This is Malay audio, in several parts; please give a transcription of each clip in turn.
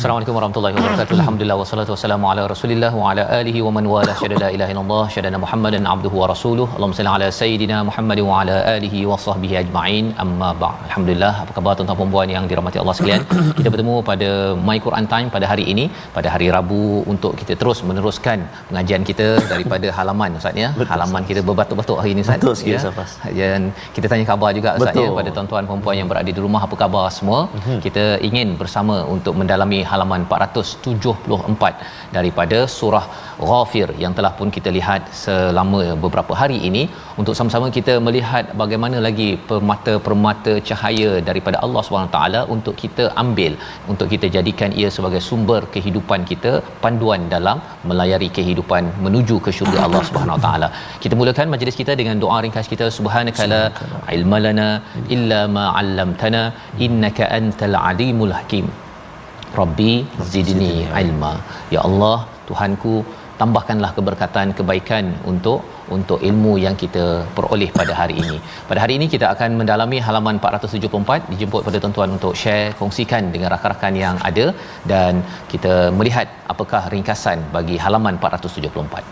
Assalamualaikum warahmatullahi wabarakatuh. Alhamdulillah wassalatu wassalamu ala Rasulillah wa ala alihi wa man wala syada la ilaha illallah syada Muhammadan abduhu wa rasuluh. Allahumma salli ala sayidina Muhammad wa ala alihi wa sahbihi ajma'in. Amma ba'd. Alhamdulillah apa khabar tuan-tuan dan puan yang dirahmati Allah sekalian? Kita bertemu pada My Quran Time pada hari ini pada hari Rabu untuk kita terus meneruskan pengajian kita daripada halaman Ustaz ya. Halaman kita berbatuk-batuk hari ini Ustaz. Betul sikit, Ustaz. Dan kita tanya khabar juga Ustaz ya Betul. pada tuan-tuan dan puan yang berada di rumah apa khabar semua. Kita ingin bersama untuk mendalami halaman 474 daripada surah Ghafir yang telah pun kita lihat selama beberapa hari ini untuk sama-sama kita melihat bagaimana lagi permata-permata cahaya daripada Allah SWT untuk kita ambil untuk kita jadikan ia sebagai sumber kehidupan kita panduan dalam melayari kehidupan menuju ke syurga Allah Subhanahu Wa Taala. Kita mulakan majlis kita dengan doa ringkas kita subhanakala ilmalana illa ma 'allamtana innaka antal alimul hakim. Rabbi zidni ilma. Ya Allah, Tuhanku, tambahkanlah keberkatan, kebaikan untuk untuk ilmu yang kita peroleh pada hari ini. Pada hari ini kita akan mendalami halaman 474 dijemput pada tuan-tuan untuk share, kongsikan dengan rakan-rakan yang ada dan kita melihat apakah ringkasan bagi halaman 474.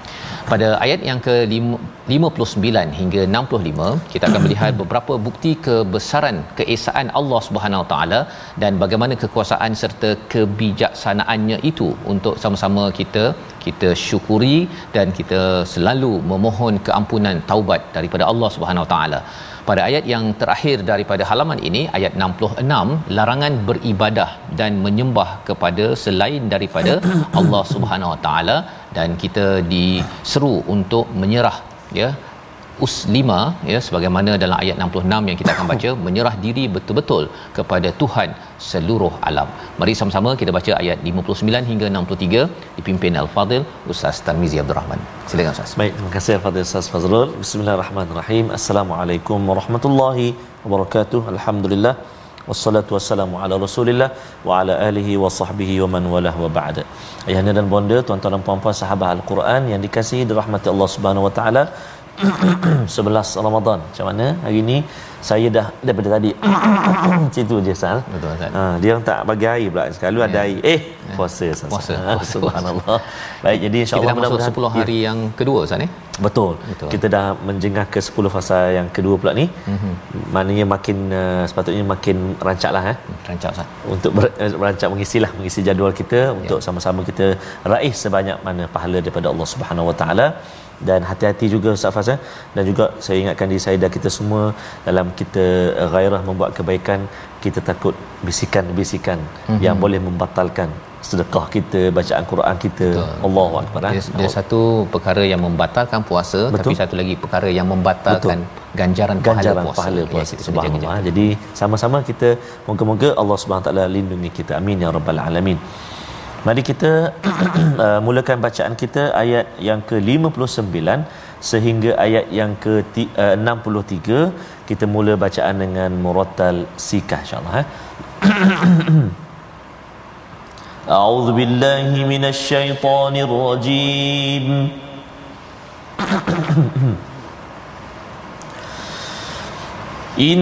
Pada ayat yang ke 59 hingga 65 kita akan melihat beberapa bukti kebesaran keesaan Allah Subhanahu Taala dan bagaimana kekuasaan serta kebijaksanaannya itu untuk sama-sama kita kita syukuri dan kita selalu memohon keampunan taubat daripada Allah Subhanahu Wa Taala. Pada ayat yang terakhir daripada halaman ini ayat 66 larangan beribadah dan menyembah kepada selain daripada Allah Subhanahu Wa Taala dan kita diseru untuk menyerah ya uslima ya sebagaimana dalam ayat 66 yang kita akan baca menyerah diri betul-betul kepada Tuhan seluruh alam. Mari sama-sama kita baca ayat 59 hingga 63 dipimpin Al-Fadil Ustaz Tarmizi Abdul Rahman. Silakan Ustaz. Baik, terima kasih Al-Fadhil Ustaz Fazrul. Bismillahirrahmanirrahim. Assalamualaikum warahmatullahi wabarakatuh. Alhamdulillah. Wassalatu wassalamu ala rasulillah wa ala alihi wa sahbihi wa man walah wa ba'da. Ayahanda dan bonda, tuan-tuan dan puan-puan sahabat Al-Quran yang dikasihi dirahmati Allah Subhanahu wa taala. 11 Ramadan. Macam mana hari ni saya dah daripada tadi situ je Sal. Betul, Ustaz. Ha, dia orang tak bagi air pula. Selalu ada air. Eh, puasa Sal. Puasa, Ha. Subhanallah. Baik, jadi Kita insya-Allah dah masuk mudah-mudahan 10 hari yang kedua Ustaz eh. Betul. Betul. Kita dah menjengah ke 10 fasa yang kedua pula ni. Mm-hmm. Maknanya makin uh, sepatutnya makin rancaklah eh Rancak Ustaz. untuk ber, eh, berancak mengisilah mengisi jadual kita ya. untuk sama-sama kita raih sebanyak mana pahala daripada Allah Subhanahu Wa Taala dan hati-hati juga Ustaz Faz eh? dan juga saya ingatkan diri saya dan kita semua dalam kita uh, gairah membuat kebaikan kita takut bisikan-bisikan mm-hmm. yang boleh membatalkan sedekah kita bacaan Quran kita Betul. Allahu akbar eh? Dia, dia satu perkara yang membatalkan puasa Betul. tapi satu lagi perkara yang membatalkan ganjaran, ganjaran pahala puasa. pahala Ya, puasa kena jaga-jaga. subhanallah jadi sama-sama kita moga-moga Allah Subhanahu taala lindungi kita amin ya rabbal alamin mari kita uh, mulakan bacaan kita ayat yang ke-59 sehingga ayat yang ke-63 kita mula bacaan dengan murattal sikah insyaallah eh أعوذ بالله من الشيطان الرجيم إن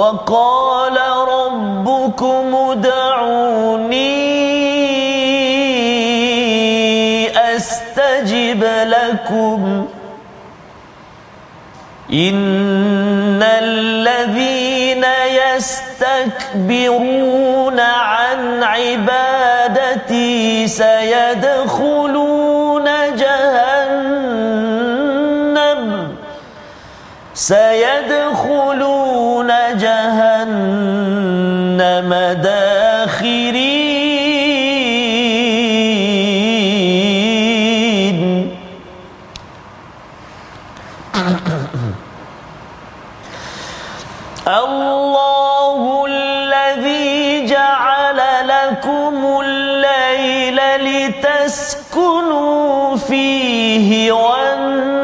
وقال ربكم ادعوني أستجب لكم. إن الذين يستكبرون عن عبادتي سيدخلون جهنم. سيدخلون لتسكنوا فيه والنهار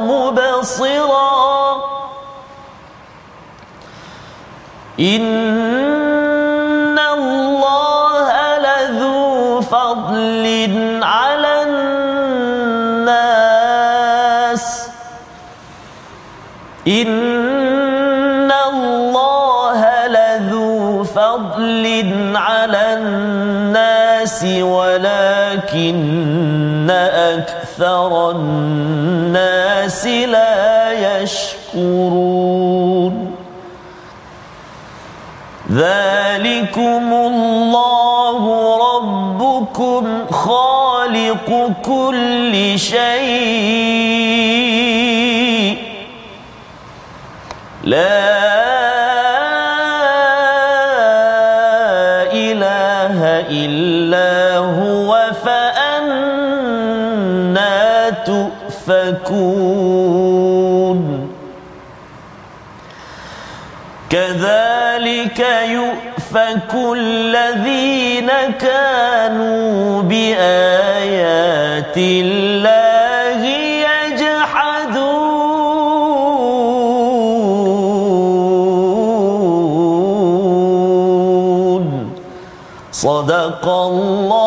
مبصرا. إن الله لذو فضل على الناس. إن الله لذو فضل على الناس. ولكن أكثر الناس لا يشكرون. ذلكم الله ربكم خالق كل شيء. لا تؤفكون كذلك يؤفك الذين كانوا بآيات الله يجحدون. صدق الله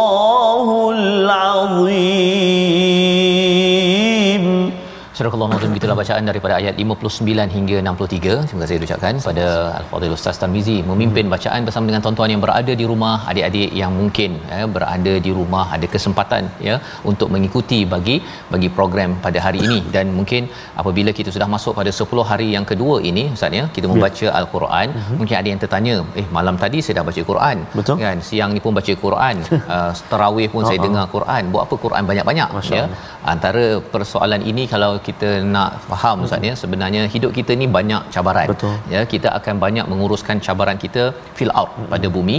Surah Al-Nazim gitulah bacaan daripada ayat 59 hingga 63. Terima kasih ucapkan pada Al-Fadhil Ustaz Tarmizi memimpin bacaan bersama dengan tuan-tuan yang berada di rumah, adik-adik yang mungkin ya, berada di rumah ada kesempatan ya untuk mengikuti bagi bagi program pada hari ini dan mungkin apabila kita sudah masuk pada 10 hari yang kedua ini Ustaz ya, kita membaca ya. Al-Quran, uh-huh. mungkin ada yang tertanya, eh malam tadi saya dah baca Quran. Betul. Kan siang ni pun baca Quran, uh, tarawih pun uh-huh. saya dengar Quran. Buat apa Quran banyak-banyak ya. Antara persoalan ini kalau kita nak faham ustaz ya sebenarnya hidup kita ni banyak cabaran Betul. ya kita akan banyak menguruskan cabaran kita fill out hmm. pada bumi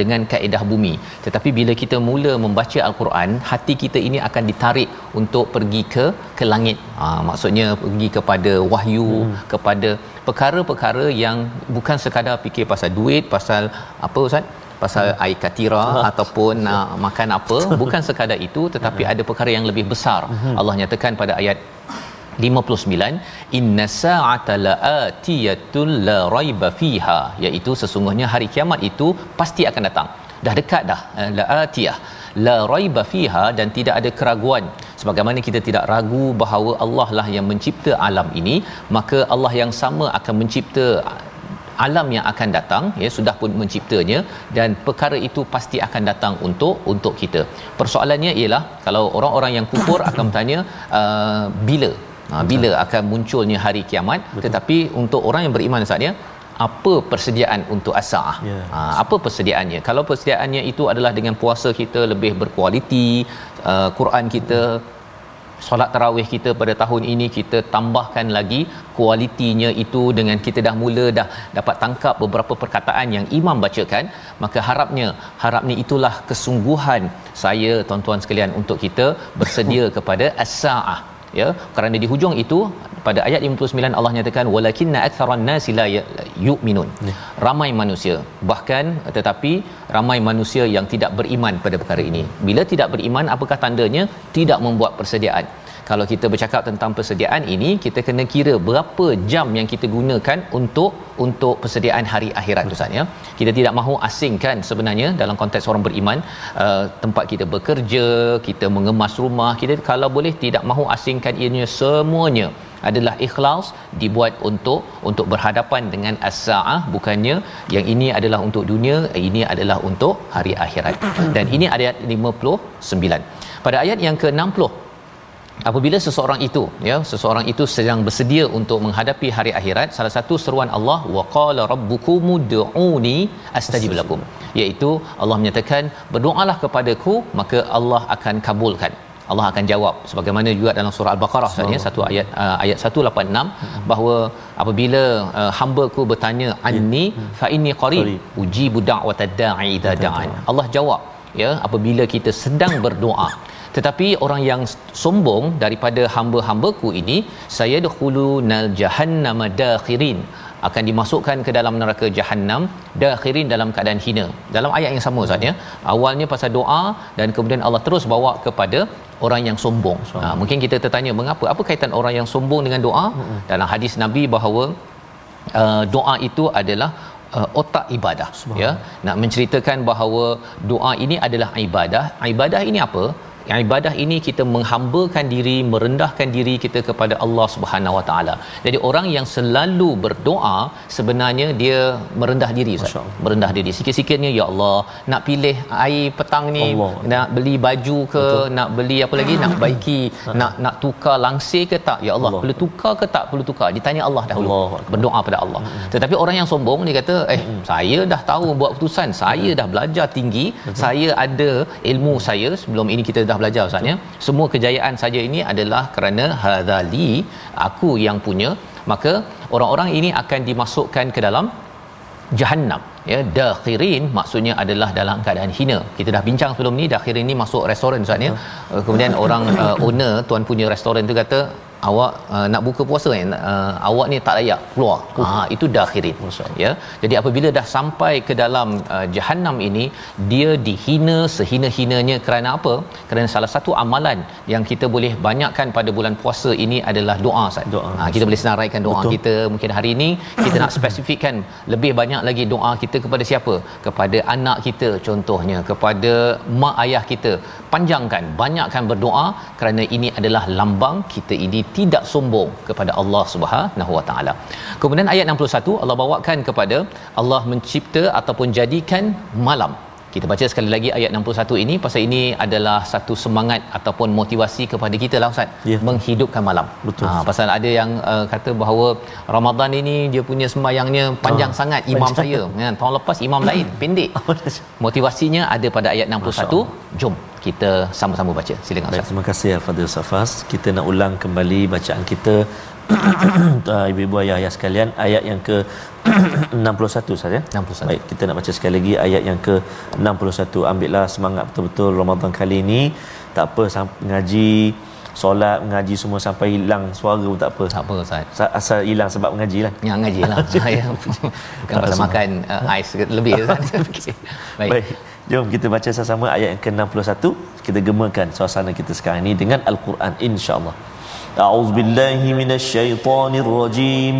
dengan kaedah bumi tetapi bila kita mula membaca al-Quran hati kita ini akan ditarik untuk pergi ke ke langit ha, maksudnya pergi kepada wahyu hmm. kepada perkara-perkara yang bukan sekadar fikir pasal duit pasal apa ustaz pasal hmm. air katira ha. ataupun nak uh, makan apa bukan sekadar itu tetapi hmm. ada perkara yang lebih besar hmm. Allah nyatakan pada ayat 59 inna sa'ata la'atiyatul la raiba fiha iaitu sesungguhnya hari kiamat itu pasti akan datang. Dah dekat dah la'atiyah. La raiba fiha dan tidak ada keraguan. Sebagaimana kita tidak ragu bahawa Allah lah yang mencipta alam ini maka Allah yang sama akan mencipta alam yang akan datang. Ya sudah pun menciptanya. Dan perkara itu pasti akan datang untuk untuk kita. Persoalannya ialah kalau orang-orang yang kufur akan bertanya uh, bila ha, bila akan munculnya hari kiamat Betul. tetapi untuk orang yang beriman saatnya apa persediaan untuk as-saah yeah. ha, apa persediaannya kalau persediaannya itu adalah dengan puasa kita lebih berkualiti uh, Quran kita solat tarawih kita pada tahun ini kita tambahkan lagi kualitinya itu dengan kita dah mula dah dapat tangkap beberapa perkataan yang imam bacakan maka harapnya harapnya itulah kesungguhan saya tuan-tuan sekalian untuk kita bersedia kepada as-saah ya kerana di hujung itu pada ayat 59 Allah nyatakan walakinna aktharan nasi la yu'minun. Ya. ramai manusia. Bahkan tetapi ramai manusia yang tidak beriman pada perkara ini. Bila tidak beriman apakah tandanya tidak membuat persediaan kalau kita bercakap tentang persediaan ini kita kena kira berapa jam yang kita gunakan untuk untuk persediaan hari akhirat Ustaz ya. Kita tidak mahu asingkan sebenarnya dalam konteks orang beriman uh, tempat kita bekerja kita mengemas rumah. Kita kalau boleh tidak mahu asingkan ianya semuanya adalah ikhlas dibuat untuk untuk berhadapan dengan as-saah. Bukannya yang ini adalah untuk dunia ini adalah untuk hari akhirat. Dan ini ayat 59 pada ayat yang ke-60 apabila seseorang itu ya seseorang itu sedang bersedia untuk menghadapi hari akhirat salah satu seruan Allah wa qala rabbukum ud'uni astajib lakum. Iaitu Allah menyatakan berdoalah kepadaku maka Allah akan kabulkan. Allah akan jawab sebagaimana juga dalam surah al-baqarah sebenarnya satu ayat uh, ayat 186 bahawa apabila uh, hamba-Ku bertanya anni fa inni qarib ujibu da'watad da'i idza da'an. Allah jawab ya apabila kita sedang berdoa tetapi orang yang sombong daripada hamba-hambaku ini saya dakhulunal jahannama dakhirin. Akan dimasukkan ke dalam neraka jahanam dakhirin dalam keadaan hina. Dalam ayat yang sama Ustaz ya. Awalnya pasal doa dan kemudian Allah terus bawa kepada orang yang sombong. Ha, mungkin kita tertanya mengapa? Apa kaitan orang yang sombong dengan doa? Dalam hadis nabi bahawa uh, doa itu adalah uh, otak ibadah ya. Nak menceritakan bahawa doa ini adalah ibadah. Ibadah ini apa yang ibadah ini kita menghambakan diri merendahkan diri kita kepada Allah Subhanahu Wa Taala. Jadi orang yang selalu berdoa sebenarnya dia merendah diri Ustaz. Merendah diri. Sikit-sikitnya ya Allah nak pilih air petang ni Allah. nak beli baju ke Betul. nak beli apa lagi nak baiki nak nak tukar langsir ke tak ya Allah, Allah. perlu tukar ke tak perlu tukar ditanya Allah dahulu Allah. berdoa pada Allah. Hmm. Tetapi orang yang sombong dia kata eh hmm. saya dah tahu buat keputusan saya hmm. dah belajar tinggi Betul. saya ada ilmu saya sebelum ini kita dah belajar Ustaz ya. Semua kejayaan saja ini adalah kerana hadzali aku yang punya. Maka orang-orang ini akan dimasukkan ke dalam jahannam ya? Dakhirin maksudnya adalah dalam keadaan hina. Kita dah bincang sebelum ni dakhirin ni masuk restoran Ustaz ya? Kemudian orang uh, owner tuan punya restoran tu kata awak uh, nak buka puasa kan uh, awak ni tak layak keluar. Uh. ha itu dakhirin ya. Jadi apabila dah sampai ke dalam uh, jahanam ini dia dihina sehina-hinanya. Kerana apa? Kerana salah satu amalan yang kita boleh banyakkan pada bulan puasa ini adalah doa Ustaz. Doa. Ha, kita boleh senaraikan doa Betul. kita mungkin hari ini. Kita nak spesifikkan lebih banyak lagi doa kita kepada siapa? Kepada anak kita contohnya. Kepada mak ayah kita. Panjangkan banyakkan berdoa. Kerana ini adalah lambang kita ini tidak sombong kepada Allah Subhanahu Wa Taala. Kemudian ayat 61 Allah bawakan kepada Allah mencipta ataupun jadikan malam. Kita baca sekali lagi ayat 61 ini pasal ini adalah satu semangat ataupun motivasi kepada kita lah Ustaz ya. menghidupkan malam. Betul. Ha, pasal ada yang uh, kata bahawa Ramadan ini dia punya sembahyangnya panjang oh, sangat imam saya. Ya, tahun lepas imam lain pendek. Motivasinya ada pada ayat 61. Jom kita sama-sama baca. Silakan Ustaz. Terima kasih Al-Fadhil Safas. Kita nak ulang kembali bacaan kita ibu-ibu ayah-ayah sekalian ayat yang ke 61 saja. 61. Baik, kita nak baca sekali lagi ayat yang ke 61. Ambillah semangat betul-betul Ramadan kali ini. Tak apa ngaji solat mengaji semua sampai hilang suara pun tak apa. Tak apa Ustaz. Asal hilang sebab mengaji lah. Ya, mengaji lah. Ah, ya. Bukan pasal makan uh, ais lebih. okay. Baik. Baik. Jom kita baca sama-sama ayat yang ke-61. Kita gemakan suasana kita sekarang ini dengan Al-Quran. InsyaAllah. A'udzubillahiminasyaitanirrajim. rajim.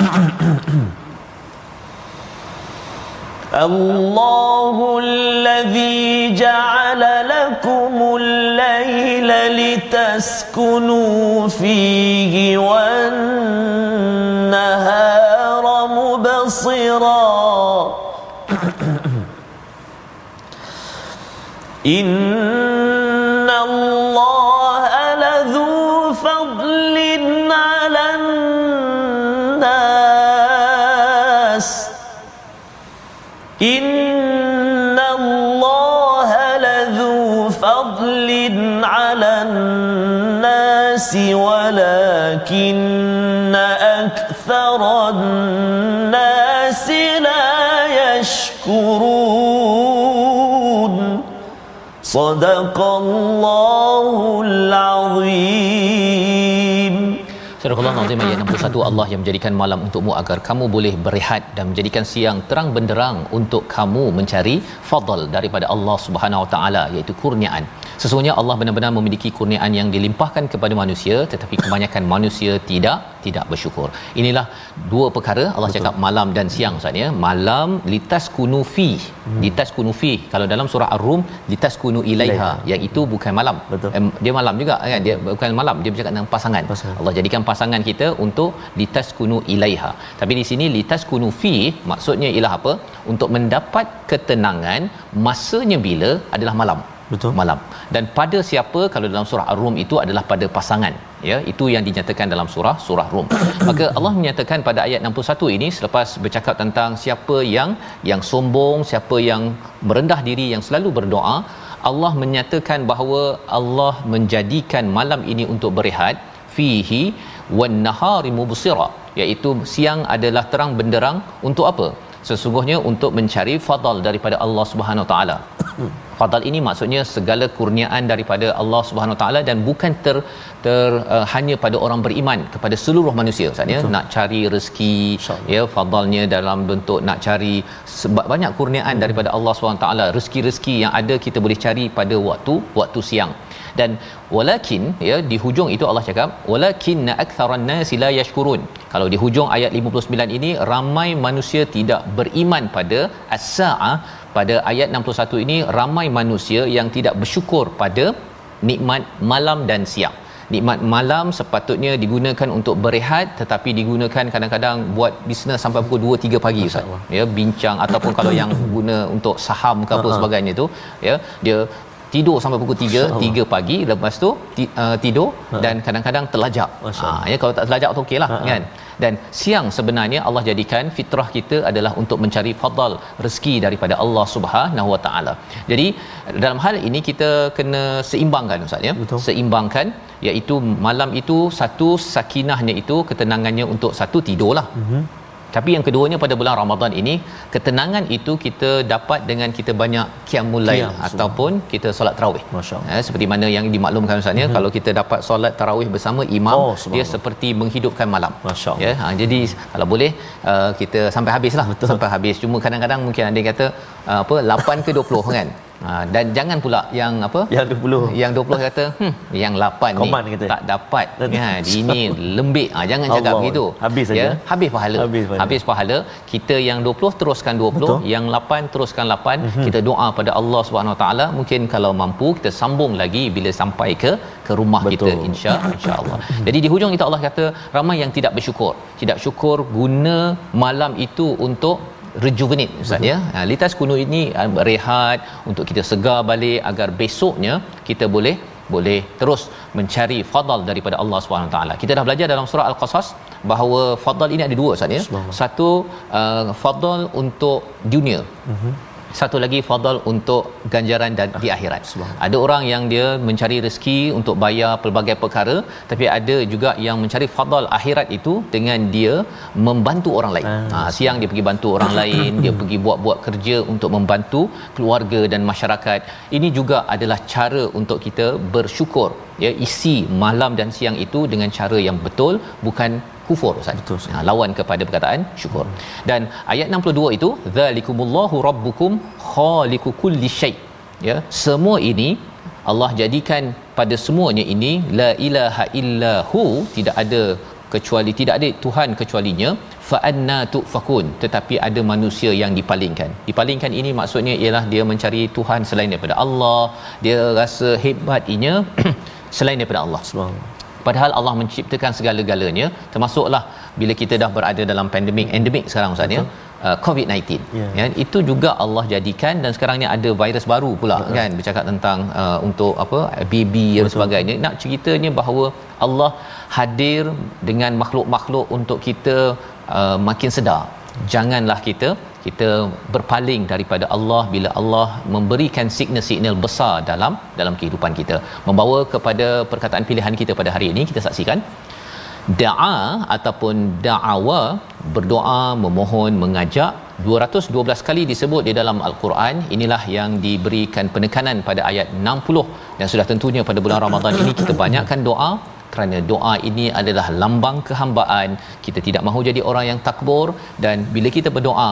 الله الذي جعل لكم الليل لتسكنوا فيه والنهار مبصرا. إن ولكن أكثر الناس لا يشكرون. صدق الله العظيم. Surah Al-Nazim ayat 61 Allah yang menjadikan malam untukmu agar kamu boleh berehat dan menjadikan siang terang benderang untuk kamu mencari fadl daripada Allah Subhanahu Wa Taala iaitu kurniaan. sesungguhnya Allah benar-benar memiliki kurniaan yang dilimpahkan kepada manusia tetapi kebanyakan manusia tidak tidak bersyukur inilah dua perkara Allah Betul. cakap malam dan siang Ustaz ya malam litas kunufi hmm. litas kunufi kalau dalam surah ar-rum litas kunu ilaiha yang itu bukan malam Betul. Dia malam juga kan dia bukan malam dia bercakap tentang pasangan. pasangan Allah jadikan pasangan kita untuk litas kunu ilaiha. Tapi di sini litas kunufi maksudnya ialah apa? Untuk mendapat ketenangan masanya bila adalah malam. Betul. Malam. Dan pada siapa? Kalau dalam surah ar-rum itu adalah pada pasangan. Ya itu yang dinyatakan dalam surah surah rum maka Allah menyatakan pada ayat 61 ini selepas bercakap tentang siapa yang yang sombong siapa yang merendah diri yang selalu berdoa Allah menyatakan bahawa Allah menjadikan malam ini untuk berehat fihi wan nahari mubsira iaitu siang adalah terang benderang untuk apa? Sesungguhnya untuk mencari fadal daripada Allah Subhanahu taala. Fadal ini maksudnya segala kurniaan daripada Allah Subhanahu taala dan bukan ter, ter uh, hanya pada orang beriman kepada seluruh manusia maksudnya nak cari rezeki ya fadalnya dalam bentuk nak cari sebab banyak kurniaan hmm. daripada Allah Subhanahu taala. Rezeki-rezeki yang ada kita boleh cari pada waktu waktu siang dan walakin ya di hujung itu Allah cakap walakin aktharan nasi la yashkurun. Kalau di hujung ayat 59 ini ramai manusia tidak beriman pada as-saah pada ayat 61 ini ramai manusia yang tidak bersyukur pada nikmat malam dan siang. Nikmat malam sepatutnya digunakan untuk berehat tetapi digunakan kadang-kadang buat bisnes sampai pukul 2 3 pagi ustaz. Ya bincang ataupun kalau yang guna untuk saham ke apa sebagainya tu ya dia tidur sampai pukul 3 3 pagi lepas tu uh, tidur dan kadang-kadang terlajak ha ya kalau tak terlajak tu okeylah kan dan siang sebenarnya Allah jadikan fitrah kita adalah untuk mencari fadal rezeki daripada Allah Subhanahu Wa Taala. Jadi dalam hal ini kita kena seimbangkan ustaz ya. Betul. Seimbangkan iaitu malam itu satu sakinahnya itu ketenangannya untuk satu tidurlah. Mm-hmm. Tapi yang keduanya pada bulan Ramadan ini ketenangan itu kita dapat dengan kita banyak qiyamul lail Qiyam, ataupun kita solat tarawih. Masya-Allah. Ya, seperti mana yang dimaklumkan Ustaz ya mm-hmm. kalau kita dapat solat tarawih bersama imam oh, dia seperti menghidupkan malam. Masya-Allah. Ya, ha, jadi kalau boleh uh, kita sampai habislah Betul. sampai habis. Cuma kadang-kadang mungkin ada yang kata uh, apa 8 ke 20 kan. Ha, dan jangan pula yang apa? Yang 20. Yang 20 kata, "Hmm, yang 8 Koman ni kata. tak dapat." Ya, ini lembik. Ha, jangan cakap begitu. Habis saja. Ya, habis pahala. Habis pahala. Habis pahala. Kita yang 20 teruskan 20, Betul. yang 8 teruskan 8. Mm-hmm. Kita doa pada Allah Subhanahu Taala, mungkin kalau mampu kita sambung lagi bila sampai ke ke rumah Betul. kita insya insya-Allah. Jadi di hujung kita Allah kata ramai yang tidak bersyukur. Tidak syukur guna malam itu untuk rejuvenate ustaz ya ha, litas kuno ini ha, rehat untuk kita segar balik agar besoknya kita boleh boleh terus mencari fadal daripada Allah Subhanahu taala. Kita dah belajar dalam surah Al-Qasas bahawa fadal ini ada dua ustaz ya. Satu uh, fadal untuk dunia. Uh-huh satu lagi fadal untuk ganjaran dan di akhirat. Ada orang yang dia mencari rezeki untuk bayar pelbagai perkara tapi ada juga yang mencari fadal akhirat itu dengan dia membantu orang lain. Ha, siang dia pergi bantu orang lain, dia pergi buat-buat kerja untuk membantu keluarga dan masyarakat. Ini juga adalah cara untuk kita bersyukur ya isi malam dan siang itu dengan cara yang betul bukan kufur Ustaz. Betul. Ha, lawan kepada perkataan syukur. Dan ayat 62 itu zalikumullahu rabbukum khaliqu kulli syai. Ya, semua ini Allah jadikan pada semuanya ini la ilaha illahu tidak ada kecuali tidak ada tuhan kecualinya fa anna tufakun tetapi ada manusia yang dipalingkan dipalingkan ini maksudnya ialah dia mencari tuhan selain daripada Allah dia rasa hebat inya selain daripada Allah subhanallah padahal Allah menciptakan segala-galanya termasuklah bila kita dah berada dalam pandemik endemik sekarang ustaz ya. Uh, COVID-19 yeah. ya. Itu juga Allah jadikan dan sekarang ni ada virus baru pula Betul. kan bercakap tentang uh, untuk apa BB dan sebagainya. Nak ceritanya bahawa Allah hadir dengan makhluk-makhluk untuk kita uh, makin sedar. Janganlah kita kita berpaling daripada Allah bila Allah memberikan signal-signal besar dalam dalam kehidupan kita. Membawa kepada perkataan pilihan kita pada hari ini kita saksikan. Da'a ataupun da'awa berdoa memohon mengajak 212 kali disebut di dalam al-Quran. Inilah yang diberikan penekanan pada ayat 60 dan sudah tentunya pada bulan Ramadan ini. Kita banyakkan doa kerana doa ini adalah lambang kehambaan. Kita tidak mahu jadi orang yang takbur. Dan bila kita berdoa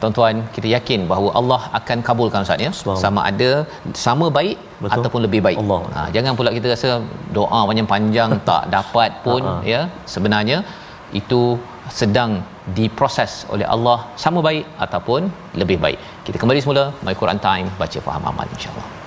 tuan-tuan kita yakin bahawa Allah akan kabulkan Ustaz ya? Sama ada sama baik Betul. ataupun lebih baik. Allah. Ha, jangan pula kita rasa doa panjang-panjang tak dapat pun Ha-ha. ya? Sebenarnya itu sedang diproses oleh Allah sama baik ataupun lebih baik. Kita kembali semula. My Quran Time baca faham amal insya-Allah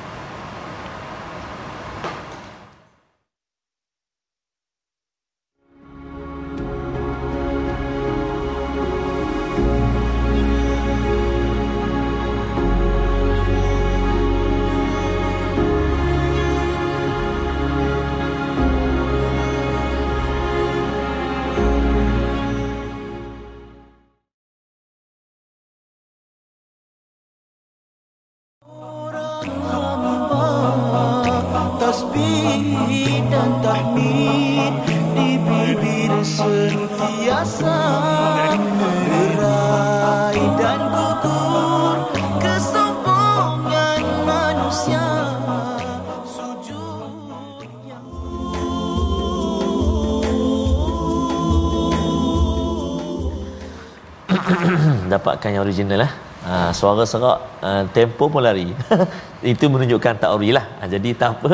suara serak uh, tempo pun lari. Itu menunjukkan tak ori lah. Ha, jadi tak apa.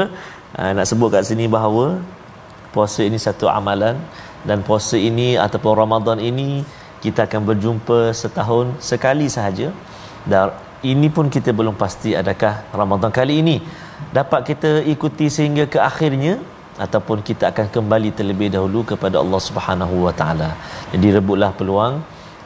Ha, nak sebut kat sini bahawa puasa ini satu amalan dan puasa ini ataupun Ramadan ini kita akan berjumpa setahun sekali sahaja. Dan ini pun kita belum pasti adakah Ramadan kali ini dapat kita ikuti sehingga ke akhirnya ataupun kita akan kembali terlebih dahulu kepada Allah Subhanahu Wa Taala. Jadi rebutlah peluang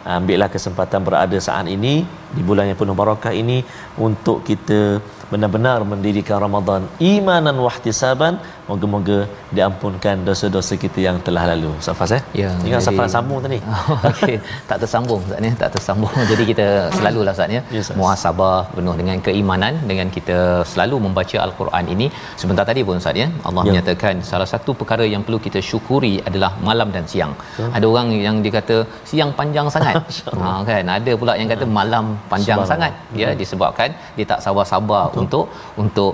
ambillah kesempatan berada saat ini di bulan yang penuh barakah ini untuk kita benar-benar mendirikan Ramadan imanan wahtisaban moga-moga diampunkan dosa-dosa kita yang telah lalu. Safas eh? Ya ingat jadi... Safas sambung tadi. Okey tak tersambung Ustaz ni. Tak tersambung. Jadi kita selalulah Ustaz ya. Yes, muhasabah penuh dengan keimanan dengan kita selalu membaca al-Quran ini. Sebentar tadi pun Ustaz ya Allah ya. menyatakan salah satu perkara yang perlu kita syukuri adalah malam dan siang. Betul. ada orang yang dikata siang panjang sangat. Ha kan? Ada pula yang kata malam panjang sangat. Ya disebabkan dia tak sabar-sabar Betul. untuk untuk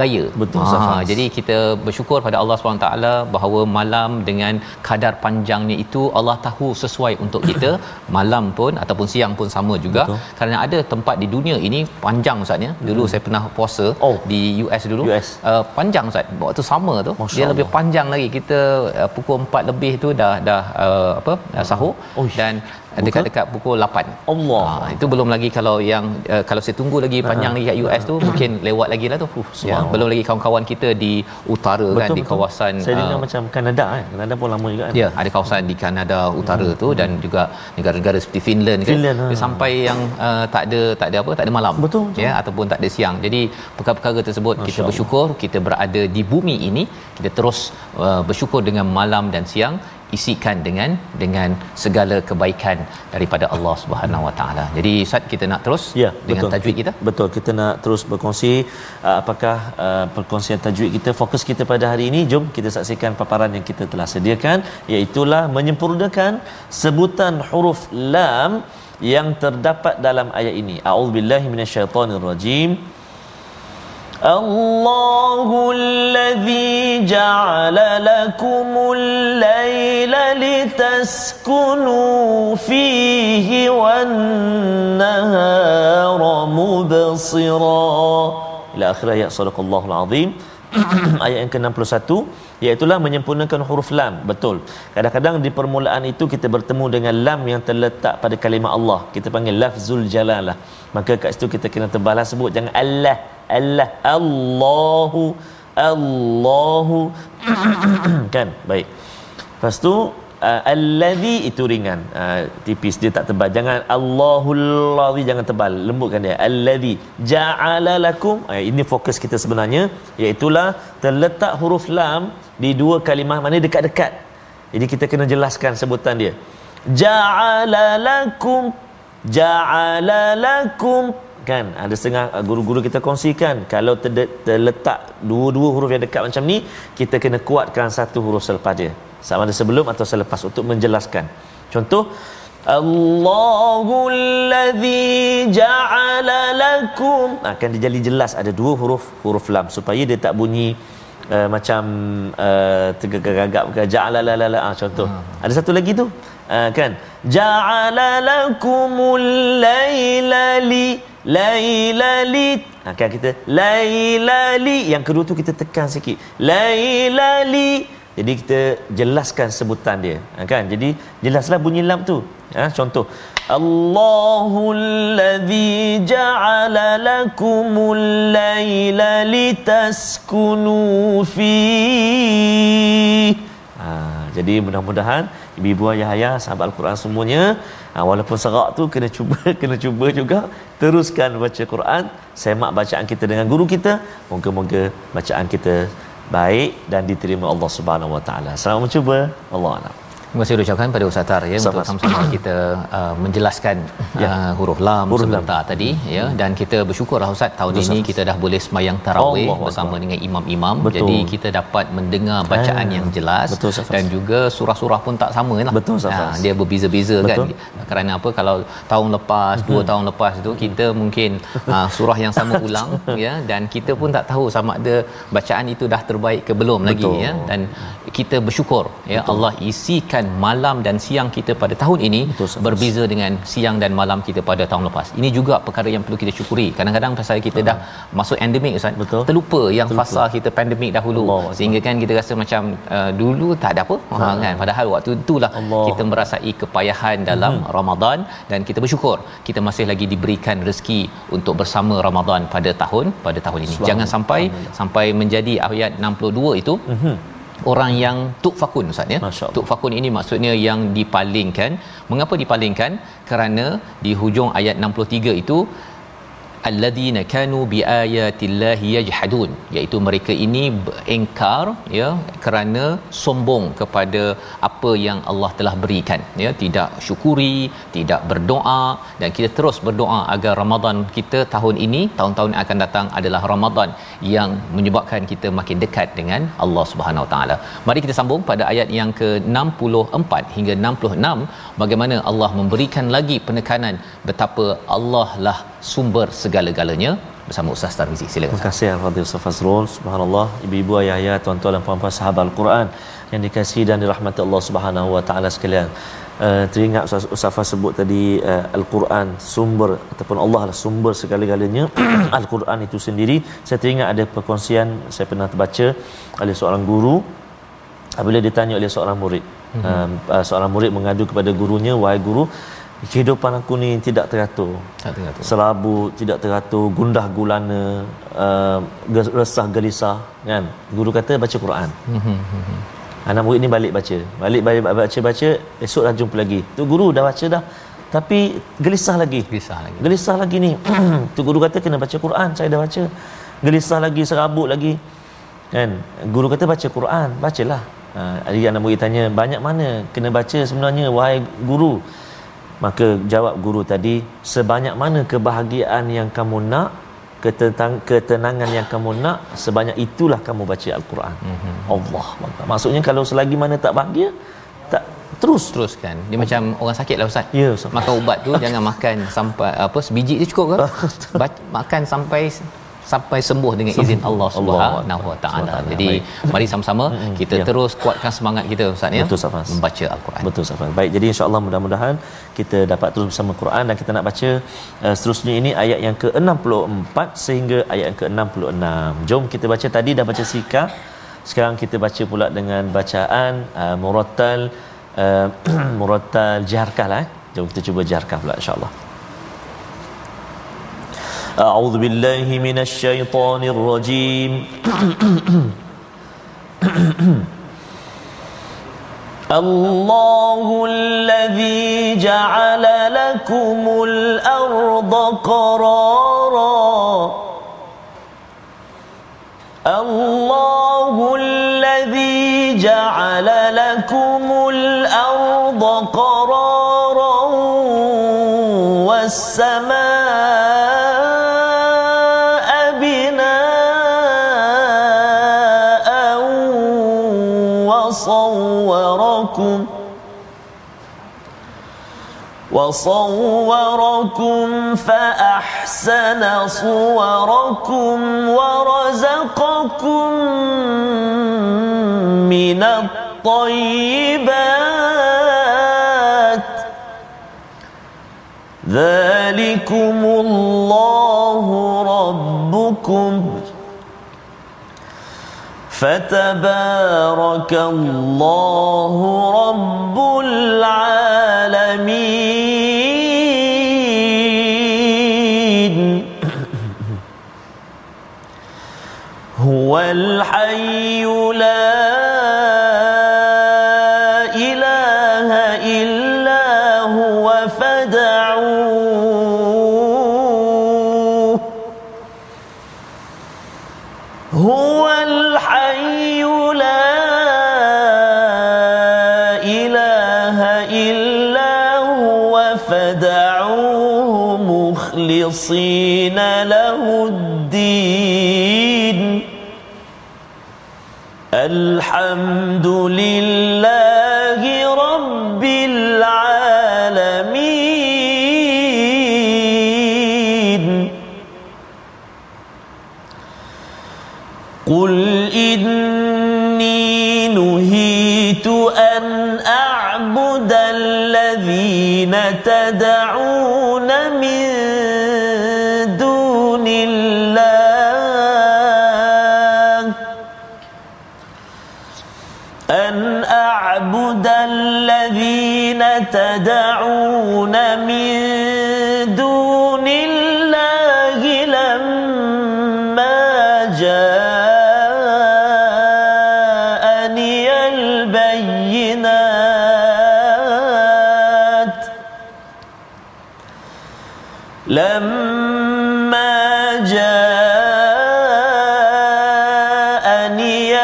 raya. Betul. Ha, jadi kita bersyukur pada Allah SWT bahawa malam dengan kadar panjangnya itu Allah tahu sesuai untuk kita. malam pun ataupun siang pun sama juga. Betul. Kerana ada tempat di dunia ini panjang Ustaz ya. Dulu hmm. saya pernah puasa oh. di US dulu. US. Uh, panjang Ustaz. Waktu sama tu. Masya dia Allah. lebih panjang lagi. Kita uh, pukul 4 lebih tu dah dah uh, apa uh, sahur. Oh. Dan dekat-dekat pukul 8. Allah. Ha, itu belum lagi kalau yang uh, kalau saya tunggu lagi panjang uh lagi kat US tu mungkin lewat lagi lah tu. Uh, ya, belum lagi kawan-kawan kita di utara betul, kan betul. di kawasan Saya dengar uh, macam Kanada kan. Kanada pun lama juga kan. Ya, ada kawasan di Kanada utara hmm. tu dan juga negara-negara seperti Finland, Finland kan. Ha. Sampai yang uh, tak ada tak ada apa, tak ada malam. Betul, betul. Ya, ataupun tak ada siang. Jadi perkara-perkara tersebut Masya kita bersyukur kita berada di bumi ini, kita terus uh, bersyukur dengan malam dan siang isikan dengan dengan segala kebaikan daripada Allah Subhanahu Wa Taala. Jadi Ustaz kita nak terus ya, dengan betul. tajwid kita. Betul. Kita nak terus berkongsi uh, apakah uh, perkongsian tajwid kita fokus kita pada hari ini. Jom kita saksikan paparan yang kita telah sediakan iaitu menyempurnakan sebutan huruf lam yang terdapat dalam ayat ini. A'udzubillahi minasyaitonirrajim. rajim. الله الذي جعل لكم الليل لتسكنوا فيه والنهار مبصرا. إلى آخر آيات صدق الله العظيم. ayat yang ke-61 iaitu menyempurnakan huruf lam. Betul. Kadang-kadang di permulaan itu kita bertemu dengan lam yang terletak pada kalimah Allah. Kita panggil lafzul jalalah. Maka kat situ kita kena tebalah sebut jangan Allah Allah Allahu Allahu. Kan? Baik. Lepas tu uh, allazi itu ringan. Uh, tipis dia tak tebal. Jangan Allahul ladzi jangan tebal. Lembutkan dia. Allazi ja'ala lakum. Uh, ini fokus kita sebenarnya iaitu terletak huruf lam di dua kalimah mana dekat-dekat. Jadi kita kena jelaskan sebutan dia. Ja'ala lakum ja'ala lakum. Kan? Ada setengah uh, guru-guru kita kongsikan kalau terletak dua-dua huruf yang dekat macam ni kita kena kuatkan satu huruf selepas dia sama ada sebelum atau selepas untuk menjelaskan. Contoh Allahul ladzi ja'ala lakum. Akan dijadi jelas ada dua huruf huruf lam. Supaya dia tak bunyi uh, macam uh, tergagap ke ja'ala la la la. Ah, contoh. Hmm. ada satu lagi tu? Uh, kan? Ja'ala lakumul laila li laila li. Ha, kan kita laila li. Yang kedua tu kita tekan sikit. Laila li jadi kita jelaskan sebutan dia ha, kan? Jadi jelaslah bunyi lam tu ha, contoh Allahul ladzi ja'ala lakumul laila litaskunu fi ha, jadi mudah-mudahan ibu-ibu ayah-ayah sahabat al-Quran semuanya ha, walaupun serak tu kena cuba kena cuba juga teruskan baca Quran semak bacaan kita dengan guru kita moga-moga bacaan kita baik dan diterima Allah Subhanahu Wa Taala. Selamat mencuba. Allah a'lam. Terima kasih ucapkan pada Ustaz Tar ya untuk Sama-sama. sama-sama kita uh, menjelaskan Ya. uh, huruf lam Huruf sebentar tadi ya dan kita bersyukurlah Ustaz tahun Betul, ini kita dah boleh semayang tarawih bersama Akbar. dengan imam-imam Betul. jadi kita dapat mendengar bacaan Ah, yang jelas betul, dan juga surah-surah pun tak sama lah. Betul, Ustaz. Ah, dia berbeza-beza kan Betul. Mhm. kerana apa kalau tahun lepas dua tahun lepas tu kita mungkin uh, surah yang sama ulang ya dan kita pun tak tahu sama ada bacaan itu dah terbaik ke belum lagi Betul. ya dan kita bersyukur ya Allah isikan malam dan siang kita pada tahun ini Betul, berbeza dengan siang dan malam kita pada tahun lepas. Ini juga perkara yang perlu kita syukuri. Kadang-kadang pasal kita dah masuk endemik Ustaz, Betul. terlupa yang Terlupa. fasa kita pandemik dahulu. Allah. Sehingga kan kita rasa macam uh, dulu tak ada apa ha. kan. Padahal waktu itulah Allah. kita merasai kepayahan dalam hmm. Ramadan dan kita bersyukur kita masih lagi diberikan rezeki untuk bersama Ramadan pada tahun pada tahun ini. Jangan sampai sampai menjadi ayat 62 itu Mhm. Orang yang tukfakun ustaz ya? Allah. tukfakun ini maksudnya yang dipalingkan. Mengapa dipalingkan? Kerana di hujung ayat 63 itu alladhina kanu biayatillahi yajhadun iaitu mereka ini engkar ya kerana sombong kepada apa yang Allah telah berikan ya tidak syukuri tidak berdoa dan kita terus berdoa agar Ramadan kita tahun ini tahun-tahun akan datang adalah Ramadan yang menyebabkan kita makin dekat dengan Allah Subhanahu Wa Taala. Mari kita sambung pada ayat yang ke-64 hingga 66 bagaimana Allah memberikan lagi penekanan betapa Allah lah sumber segala-galanya bersama Ustaz Tarmizi. Silakan. Terima kasih Al-Fadhil Ustaz Fazrul. Subhanallah, ibu-ibu ayah-ayah, tuan-tuan dan puan-puan sahabat Al-Quran yang dikasihi dan dirahmati Allah Subhanahu wa taala sekalian. Uh, teringat Ustaz, Ustaz sebut tadi uh, Al-Quran sumber ataupun Allah lah sumber segala-galanya. Al-Quran itu sendiri saya teringat ada perkongsian saya pernah terbaca oleh seorang guru apabila ditanya oleh seorang murid. Mm-hmm. Uh, seorang murid mengadu kepada gurunya, "Wahai guru, kehidupan aku ni tidak teratur." Tak tengah tu. serabut tidak teratur gundah gulana uh, resah gelisah kan? Guru kata baca Quran. Anak murid ni balik baca. Balik balik baca baca esok dah jumpa lagi. Tu guru dah baca dah tapi gelisah lagi. Gelisah lagi. gelisah lagi ni. Tu guru kata kena baca Quran saya dah baca. Gelisah lagi serabut lagi. Kan? Guru kata baca Quran bacalah. Ha, jadi anak murid tanya banyak mana kena baca sebenarnya wahai guru maka jawab guru tadi sebanyak mana kebahagiaan yang kamu nak ketentang, ketenangan yang kamu nak sebanyak itulah kamu baca al-Quran. Mm-hmm. Allah. Maksudnya kalau selagi mana tak bahagia tak terus Teruskan. Dia macam orang sakit lah Ustaz. Ya, Ustaz. Makan ubat tu jangan makan sampai apa sebiji je cukup ke? Makan sampai sampai sembuh dengan izin Allah Subhanahu Wa Taala. Jadi mari sama-sama kita Ya. terus kuatkan semangat kita Ustaz ya. Betul, Safas. Membaca al-Quran. Betul Safan. Baik, jadi insya-Allah mudah-mudahan kita dapat terus bersama Quran dan kita nak baca uh, seterusnya ini ayat yang ke-64 sehingga ayat yang ke-66. Jom kita baca tadi dah baca sika. Sekarang kita baca pula dengan bacaan uh, murattal uh, murattal jaharkah lah eh. Jom kita cuba jaharkah pula insya-Allah. أعوذ بالله من الشيطان الرجيم. الله الذي جعل لكم الأرض قرارا. الله الذي جعل لكم الأرض قرارا والسماء وصوركم فأحسن صوركم ورزقكم من الطيبات. ذلكم الله ربكم. فتبارك الله رب العالمين. هو الحي لا مخلصين له الدين. الحمد لله رب العالمين. قل إني نهيت أن أعبد الذين تدعون لما جاءني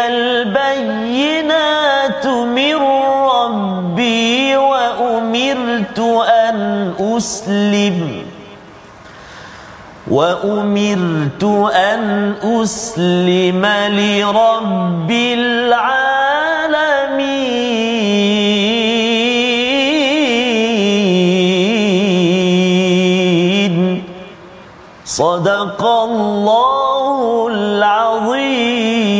البينات من ربي وأمرت أن أسلم وأمرت أن أسلم لرب العالمين. صدق الله العظيم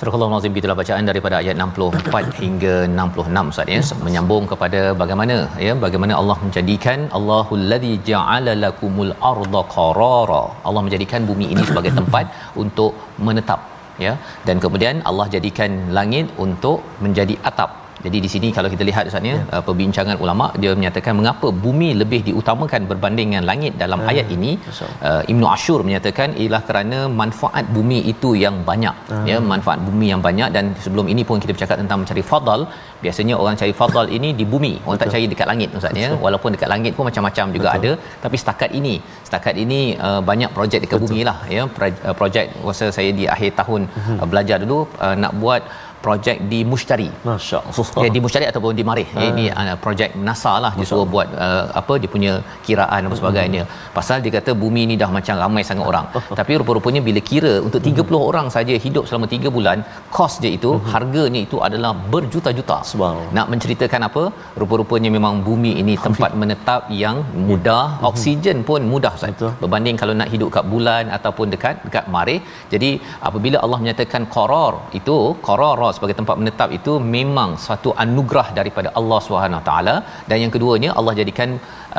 Surah Al-Azim itulah bacaan daripada ayat 64 hingga 66 Ustaz ya menyambung kepada bagaimana ya bagaimana Allah menjadikan Allahul ladzi ja'ala lakumul arda qarara Allah menjadikan bumi ini sebagai tempat untuk menetap ya dan kemudian Allah jadikan langit untuk menjadi atap jadi di sini kalau kita lihat Ustaz ya. uh, perbincangan ulama dia menyatakan mengapa bumi lebih diutamakan berbanding dengan langit dalam Hmm. ayat ini. Betul. uh, Ibnu Ashur menyatakan ialah kerana manfaat bumi itu yang banyak. Hmm. ya manfaat bumi yang banyak. Dan sebelum ini pun kita bercakap tentang mencari fadal. Biasanya orang cari fadal ini di bumi. Orang tak cari dekat langit Ustaz ya. Walaupun dekat langit pun macam-macam juga Betul. ada. Tapi setakat ini setakat ini uh, banyak projek dekat bumi lah ya. Uh, projek masa saya di akhir tahun Hmm. uh, belajar dulu uh, nak buat projek di Mushtari Masya Allah Ya di Mushtari ataupun di Marih. Ya, ini uh, projek NASA lah dia suruh buat uh, apa dia punya kiraan apa sebagainya. Pasal dia kata bumi ni dah macam ramai sangat orang. Tapi rupa-rupanya bila kira untuk 30 orang saja hidup selama 3 bulan, kos dia itu harganya itu adalah berjuta-juta. Subhanallah. Nak menceritakan apa? Rupa-rupanya memang bumi ini tempat menetap yang mudah, oksigen pun mudah Ustaz. Betul. Berbanding kalau nak hidup kat bulan ataupun dekat dekat Marih. Jadi apabila Allah menyatakan qarar itu qarar sebagai tempat menetap itu memang satu anugerah daripada Allah Subhanahu Taala. Dan yang keduanya Allah jadikan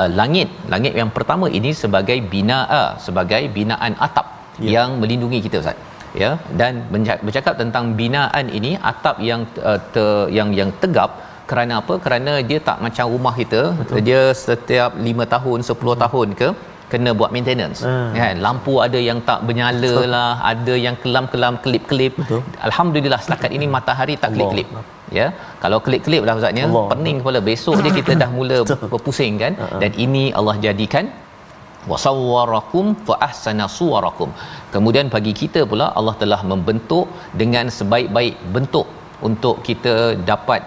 uh, langit. Langit yang pertama ini sebagai binaa sebagai binaan atap Ya. yang melindungi kita Ustaz. Ya dan bercakap tentang binaan ini atap yang uh, ter, yang yang tegap kerana apa? Kerana dia tak macam rumah kita. Betul. dia setiap 5 tahun 10 tahun ke kena buat maintenance. Hmm. kan? Lampu ada yang tak bernyala Betul. lah ada yang kelam-kelam kelip-kelip. Betul. alhamdulillah setakat ini matahari tak kelip-kelip. Ya? Kalau kelip-kelip lah ustaznya pening kepala. Besok dia kita dah mula berpusing kan? Dan ini Allah jadikan wasawwarakum fa ahsana suwarakum. Kemudian bagi kita pula Allah telah membentuk dengan sebaik-baik bentuk untuk kita dapat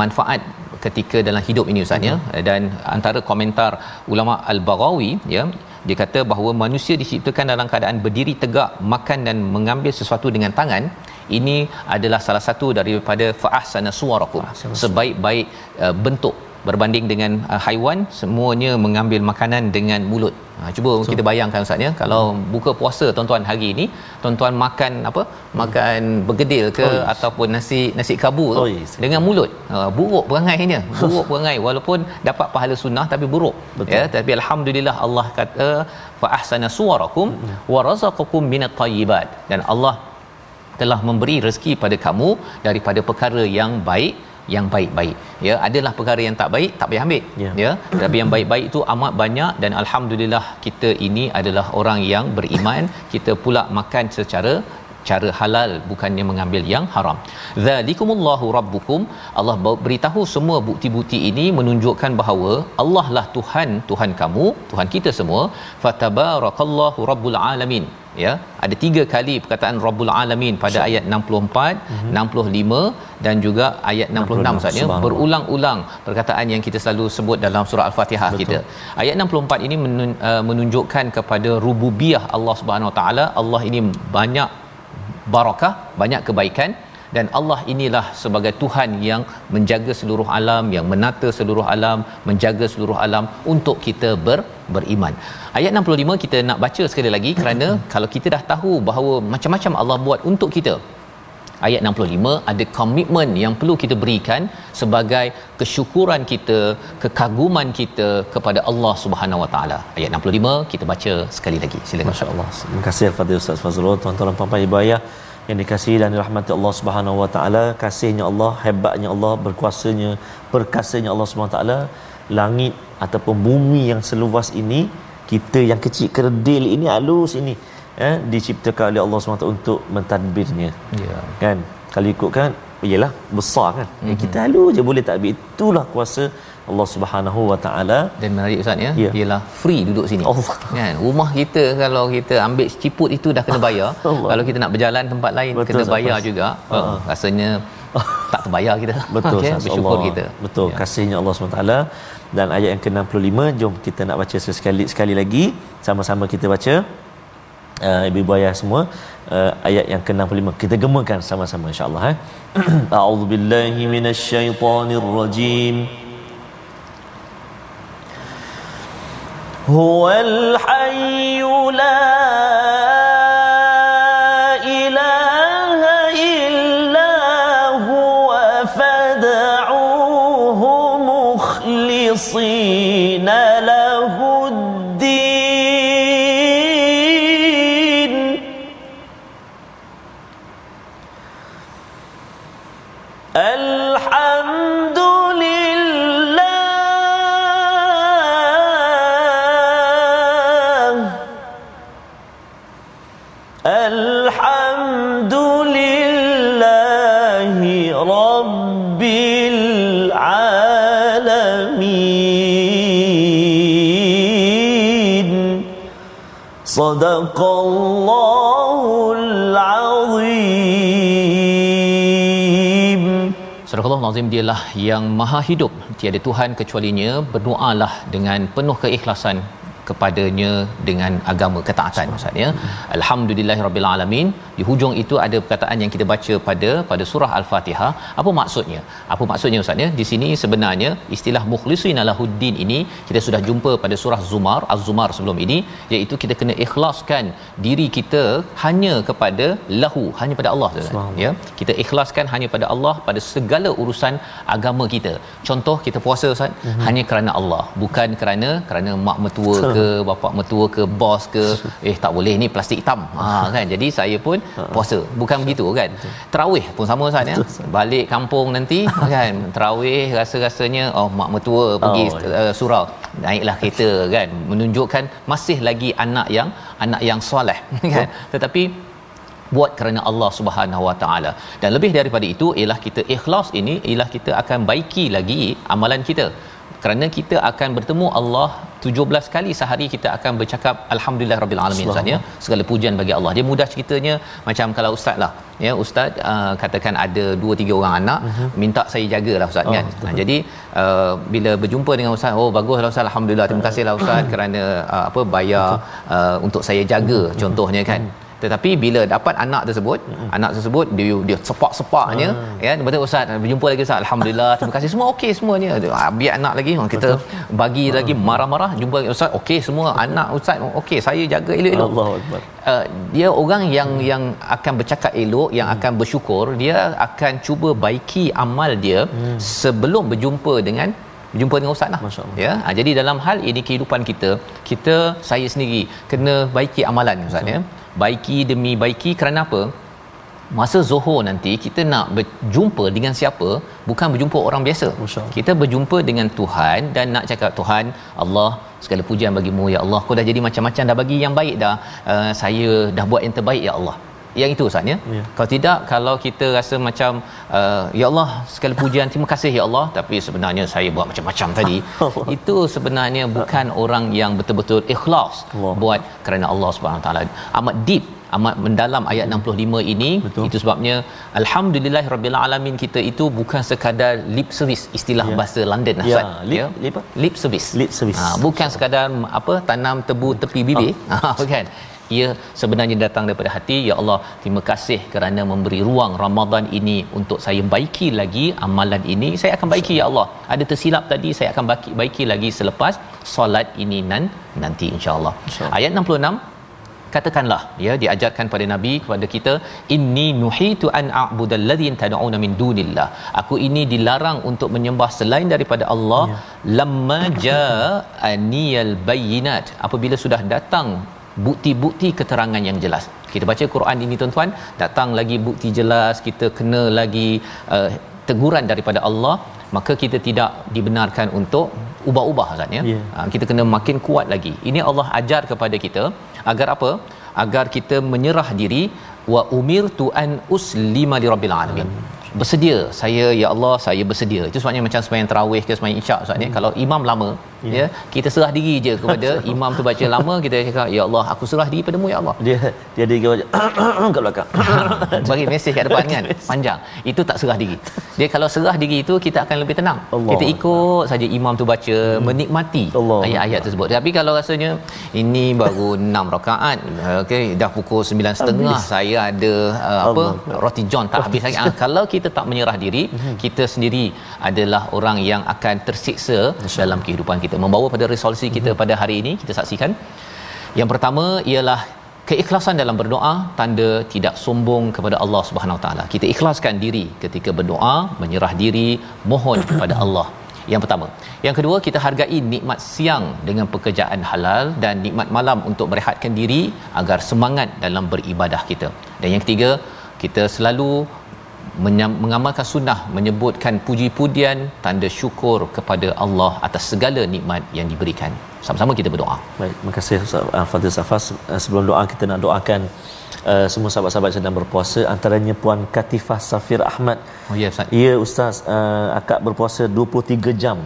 manfaat ketika dalam hidup ini ustaz ya. Dan antara komentar ulama al-Baghawi ya dia kata bahawa manusia diciptakan dalam keadaan berdiri tegak makan dan mengambil sesuatu dengan tangan ini adalah salah satu daripada fa'ahsana suwarakum. Sebaik-baik uh, bentuk berbanding dengan uh, haiwan semuanya mengambil makanan dengan mulut. Ha cuba so. kita bayangkan ustaz ya kalau buka puasa tuan-tuan hari ini tuan-tuan makan apa? Makan bergedil ke oh, ataupun nasi nasi kabu tu oh, yes. dengan mulut. Uh, buruk perangainya. Buruk perangai walaupun dapat pahala sunnah tapi buruk. Betul. Ya tapi alhamdulillah Allah kata fa ahsana suwarakum wa razaqakum minat tayyibat dan Allah telah memberi rezeki pada kamu daripada perkara yang baik yang baik-baik ya adalah perkara yang tak baik tak payah ambil ya, ya? tapi yang baik-baik itu amat banyak dan alhamdulillah kita ini adalah orang yang beriman kita pula makan secara cara halal bukannya mengambil yang haram. Zalikumullahu rabbukum. Allah beritahu semua bukti-bukti ini menunjukkan bahawa Allah lah Tuhan, Tuhan kamu, Tuhan kita semua. Fatabarakallahu rabbul alamin. Ya, ada tiga kali perkataan Rabbul Alamin pada ayat 64, mm-hmm. 65 dan juga ayat 66 maksudnya berulang-ulang perkataan yang kita selalu sebut dalam surah Al-Fatihah Betul. kita. Ayat 64 ini uh, menunjukkan kepada rububiyah Allah Subhanahu Wa Taala. Allah ini banyak barakah, banyak kebaikan dan Allah inilah sebagai Tuhan yang menjaga seluruh alam, yang menata seluruh alam, menjaga seluruh alam untuk kita ber, beriman. Ayat 65 kita nak baca sekali lagi kerana kalau kita dah tahu bahawa macam-macam Allah buat untuk kita. Ayat 65 ada komitmen yang perlu kita berikan sebagai kesyukuran kita, kekaguman kita kepada Allah Subhanahu Wa Taala. Ayat 65 kita baca sekali lagi. Silakan. Masya-Allah. Terima kasih Al-Fadhil Ustaz Fazrul, tuan-tuan dan puan-puan ibu ayah yang dikasihi dan dirahmati Allah Subhanahu Wa Taala, kasihnya Allah, hebatnya Allah, berkuasanya, perkasanya Allah Subhanahu Wa Taala, langit ataupun bumi yang seluas ini, kita yang kecil kerdil ini halus ini, eh, diciptakan oleh Allah SWT untuk mentadbirnya. Ya. Kan? Kalau ikutkan, iyalah besar kan. Mm-hmm. Eh, kita halus je boleh takbir. Itulah kuasa Allah Subhanahu Wa Taala dan menarik ustaz ya yeah. ialah free duduk sini. Allah. Kan rumah kita kalau kita ambil ciput itu dah kena bayar. Allah. Kalau kita nak berjalan tempat lain Betul, kena bayar sahas. juga. Uh-huh. Oh, rasanya tak terbayar kita. Betul okay? bersyukur Allah. kita. Betul ya. kasihnya Allah SWT dan ayat yang ke-65 jom kita nak baca sekali sekali lagi sama-sama kita baca uh, ibu-ibu ayah semua uh, ayat yang ke-65 kita gemakan sama-sama insya-Allah eh. A'udzubillahi minasyaitonirrajim. هو الحي لا Allah dialah yang maha hidup. Tiada Tuhan kecualinya berdoalah dengan penuh keikhlasan kepadanya dengan agama ketaatan maksudnya alhamdulillahirabbil alamin di hujung itu ada perkataan yang kita baca pada pada surah al-fatihah apa maksudnya? Apa maksudnya ustaz? Ya di sini sebenarnya istilah mukhlisin lahuddin ini kita sudah jumpa pada surah zumar az-zumar sebelum ini iaitu kita kena ikhlaskan diri kita hanya kepada lahu hanya pada Allah ustaz. Ya? Kita ikhlaskan hanya pada Allah pada segala urusan agama kita. Contoh kita puasa ustaz mm-hmm. hanya kerana Allah bukan kerana kerana mak mertua ke bapak mertua ke bos ke. Eh tak boleh ni plastik hitam. Ha kan? Jadi saya pun ha. puasa. Bukan begitu kan? Tarawih pun sama Ustaz ya? Balik kampung nanti kan? Tarawih rasa-rasanya oh mak mertua pergi oh, uh, surau. Naiklah kereta kan? Menunjukkan masih lagi anak yang anak yang soleh kan? Tetapi buat kerana Allah Subhanahu Wa Taala. Dan lebih daripada itu ialah kita ikhlas ini ialah kita akan baiki lagi amalan kita kerana kita akan bertemu Allah 17 kali sehari kita akan bercakap alhamdulillah rabbil alamin ustaz ya. Segala pujian bagi Allah. Dia mudah ceritanya macam kalau ustaz lah ya. Ustaz uh, katakan ada 2 3 orang anak uh-huh. minta saya jagalah ustaz oh, kan? uh, jadi uh, bila berjumpa dengan ustaz oh baguslah ustaz alhamdulillah terima kasihlah ustaz kerana uh, apa bayar uh, untuk saya jaga uh-huh. contohnya kan tetapi bila dapat anak tersebut mm-hmm. anak tersebut dia dia sepak-sepaknya mm. ya betul ustaz berjumpa lagi ustaz alhamdulillah terima kasih semua okey semuanya ah, biar anak lagi kita betul. bagi mm. lagi marah-marah jumpa ustaz okey semua anak ustaz okey saya jaga elok-elok Allahuakbar uh, dia orang yang mm. yang akan bercakap elok yang mm. akan bersyukur dia akan cuba baiki amal dia mm. sebelum berjumpa dengan jumpa dengan ustaz lah ya ha, jadi dalam hal ini kehidupan kita kita saya sendiri kena baiki amalan ustaz ya baiki demi baiki kerana apa? Masa zuhur nanti kita nak berjumpa dengan siapa? Bukan berjumpa orang biasa. Kita berjumpa dengan Tuhan dan nak cakap Tuhan Allah segala pujian bagimu ya Allah. Kau dah jadi macam-macam dah bagi yang baik dah. Uh, saya dah buat yang terbaik ya Allah yang itu Ustaz ya. Kalau tidak kalau kita rasa macam uh, ya Allah sekali pujian terima kasih ya Allah tapi sebenarnya saya buat macam-macam tadi itu sebenarnya bukan orang yang betul-betul ikhlas Allah. buat kerana Allah Subhanahu taala. Amat deep amat mendalam ayat 65 ini Betul. itu sebabnya alhamdulillah rabbil alamin kita itu bukan sekadar lip service istilah ya. bahasa London ya. Lip, ya lip, lip service lip service ha, bukan sekadar apa tanam tebu tepi bibir oh. ha, bukan ia sebenarnya datang daripada hati. Ya Allah terima kasih kerana memberi ruang Ramadan ini untuk saya baiki lagi amalan ini. Saya akan baiki ya Allah. Ada tersilap tadi saya akan baiki baiki lagi selepas solat ini nan nanti insyaallah. Insya ayat 66 katakanlah ya diajarkan pada nabi kepada kita inni nuhitu an a'budal ladzina tad'una min dunillah. Aku ini dilarang untuk menyembah selain daripada Allah. Ya. lamma ja'aniyal bayyinat. Apabila sudah datang bukti-bukti keterangan yang jelas. Kita baca Quran ini tuan-tuan, datang lagi bukti jelas, kita kena lagi uh, teguran daripada Allah, maka kita tidak dibenarkan untuk ubah-ubah Ustaz ya. Yeah. Uh, kita kena makin kuat lagi. Ini Allah ajar kepada kita agar apa? Agar kita menyerah diri wa umirtu an uslima li rabbil alamin. Hmm bersedia saya ya Allah saya bersedia itu sebabnya macam sembahyang tarawih ke sembahyang isyak Ustaz ni hmm. kalau imam lama yeah. ya. kita serah diri je kepada imam tu baca lama kita cakap ya Allah aku serah diri padamu ya Allah. Dia dia dia baca kat belakang. Bagi mesej kat depan kan panjang. Itu tak serah diri. Dia kalau serah diri itu kita akan lebih tenang. Allah. kita ikut saja imam tu baca hmm. menikmati Allah. ayat-ayat tersebut. Tapi kalau rasanya ini baru 6 rakaat okey dah pukul 9.30 saya ada uh, apa roti john tak habis lagi. Ah, kalau kita tak menyerah diri mm-hmm. kita sendiri adalah orang yang akan tersiksa dalam kehidupan kita membawa pada resolusi kita mm-hmm. pada hari ini kita saksikan yang pertama ialah keikhlasan dalam berdoa tanda tidak sombong kepada Allah Subhanahu taala kita ikhlaskan diri ketika berdoa menyerah diri mohon kepada Allah yang pertama. Yang kedua, kita hargai nikmat siang dengan pekerjaan halal dan nikmat malam untuk merehatkan diri agar semangat dalam beribadah kita. Dan yang ketiga, kita selalu mengamalkan sunnah menyebutkan puji-pujian tanda syukur kepada Allah atas segala nikmat yang diberikan. Sama-sama kita berdoa. Baik, terima kasih Ustaz Fadil Safas. Uh, sebelum doa kita nak doakan uh, semua sahabat-sahabat sedang berpuasa antaranya puan Katifah Safir Ahmad. Oh ya Ustaz. Ya Ustaz, uh, akak berpuasa 23 jam.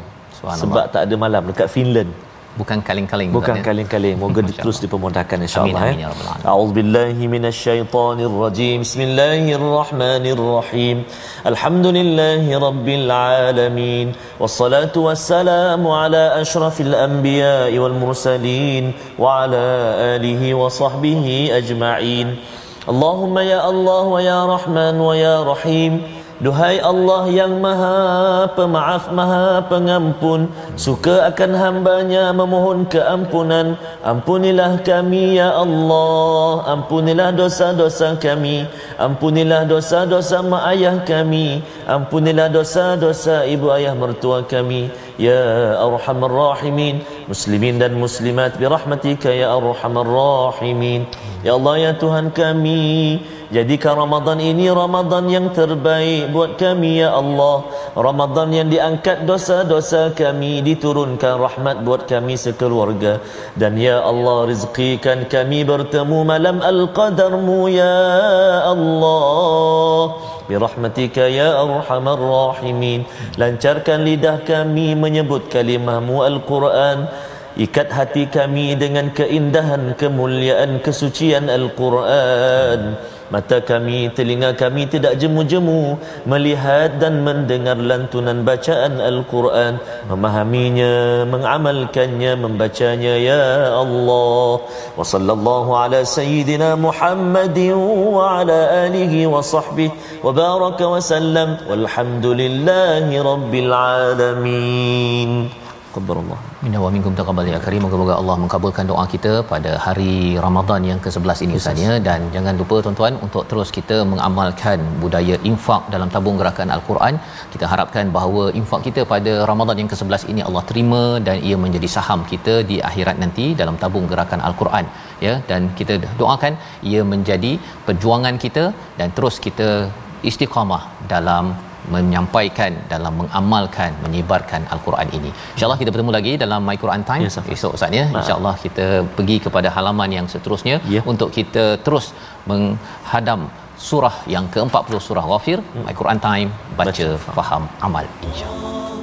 Sebab tak ada malam dekat Finland bukan kaling-kaling bukan ya? kaling-kaling moga terus dipermudahkan insyaallah amin, amin, ya a'udzubillahi minasyaitonirrajim. Bismillahirrahmanirrahim. Alhamdulillahi rabbil alamin. Wassalatu wassalamu ala asyrafil anbiya'i wal mursalin wa ala alihi wa sahbihi ajma'in. Allahumma ya Allah wa ya Rahman wa ya Rahim Duhai Allah yang maha pemaaf maha pengampun Suka akan hambanya memohon keampunan. Ampunilah kami ya Allah. Ampunilah dosa-dosa kami. Ampunilah dosa-dosa mak ayah kami. Ampunilah dosa-dosa ibu ayah mertua kami. Ya Arhamar Rahimin. Muslimin dan Muslimat Birahmatika ya Arhamar Rahimin. Ya Allah ya Tuhan kami Jadikan Ramadan ini Ramadan yang terbaik buat kami ya Allah. Ramadan yang diangkat dosa-dosa kami Diturunkan rahmat buat kami sekeluarga. Dan ya Allah rizqikan kami bertemu malam Al-Qadarmu ya Allah. Birahmatika ya arhamar rahimin. Lancarkan lidah kami menyebut kalimahmu Al-Quran. Ikat hati kami dengan keindahan kemuliaan kesucian Al-Quran mata kami telinga kami tidak jemu-jemu. Melihat dan mendengar lantunan bacaan Al-Quran. Memahaminya mengamalkannya membacanya ya Allah. Wa sallallahu ala sayyidina Muhammadin wa ala alihi wa sahbihi. Wa baraka wa sallam. Walhamdulillahi rabbil alamin. Qabbarallah. Minna wa minkum taqabbal ya karim. Moga-moga Allah mengabulkan doa kita pada hari Ramadan yang ke-11 ini Ustaz ya dan jangan lupa tuan-tuan untuk terus kita mengamalkan budaya infak dalam tabung gerakan Al-Quran. Kita harapkan bahawa infak kita pada Ramadan yang ke-11 ini Allah terima dan ia menjadi saham kita di akhirat nanti dalam tabung gerakan Al-Quran ya dan kita doakan ia menjadi perjuangan kita dan terus kita istiqamah dalam menyampaikan dalam mengamalkan menyebarkan al-Quran ini. Insya-Allah kita bertemu lagi dalam My Quran Time Ya, esok Ustaz ya. Insya-Allah kita pergi kepada halaman yang seterusnya Ya. untuk kita terus menghadam surah yang ke-40 surah Ghafir. My Quran Time baca, Baca, faham, amal insya-Allah.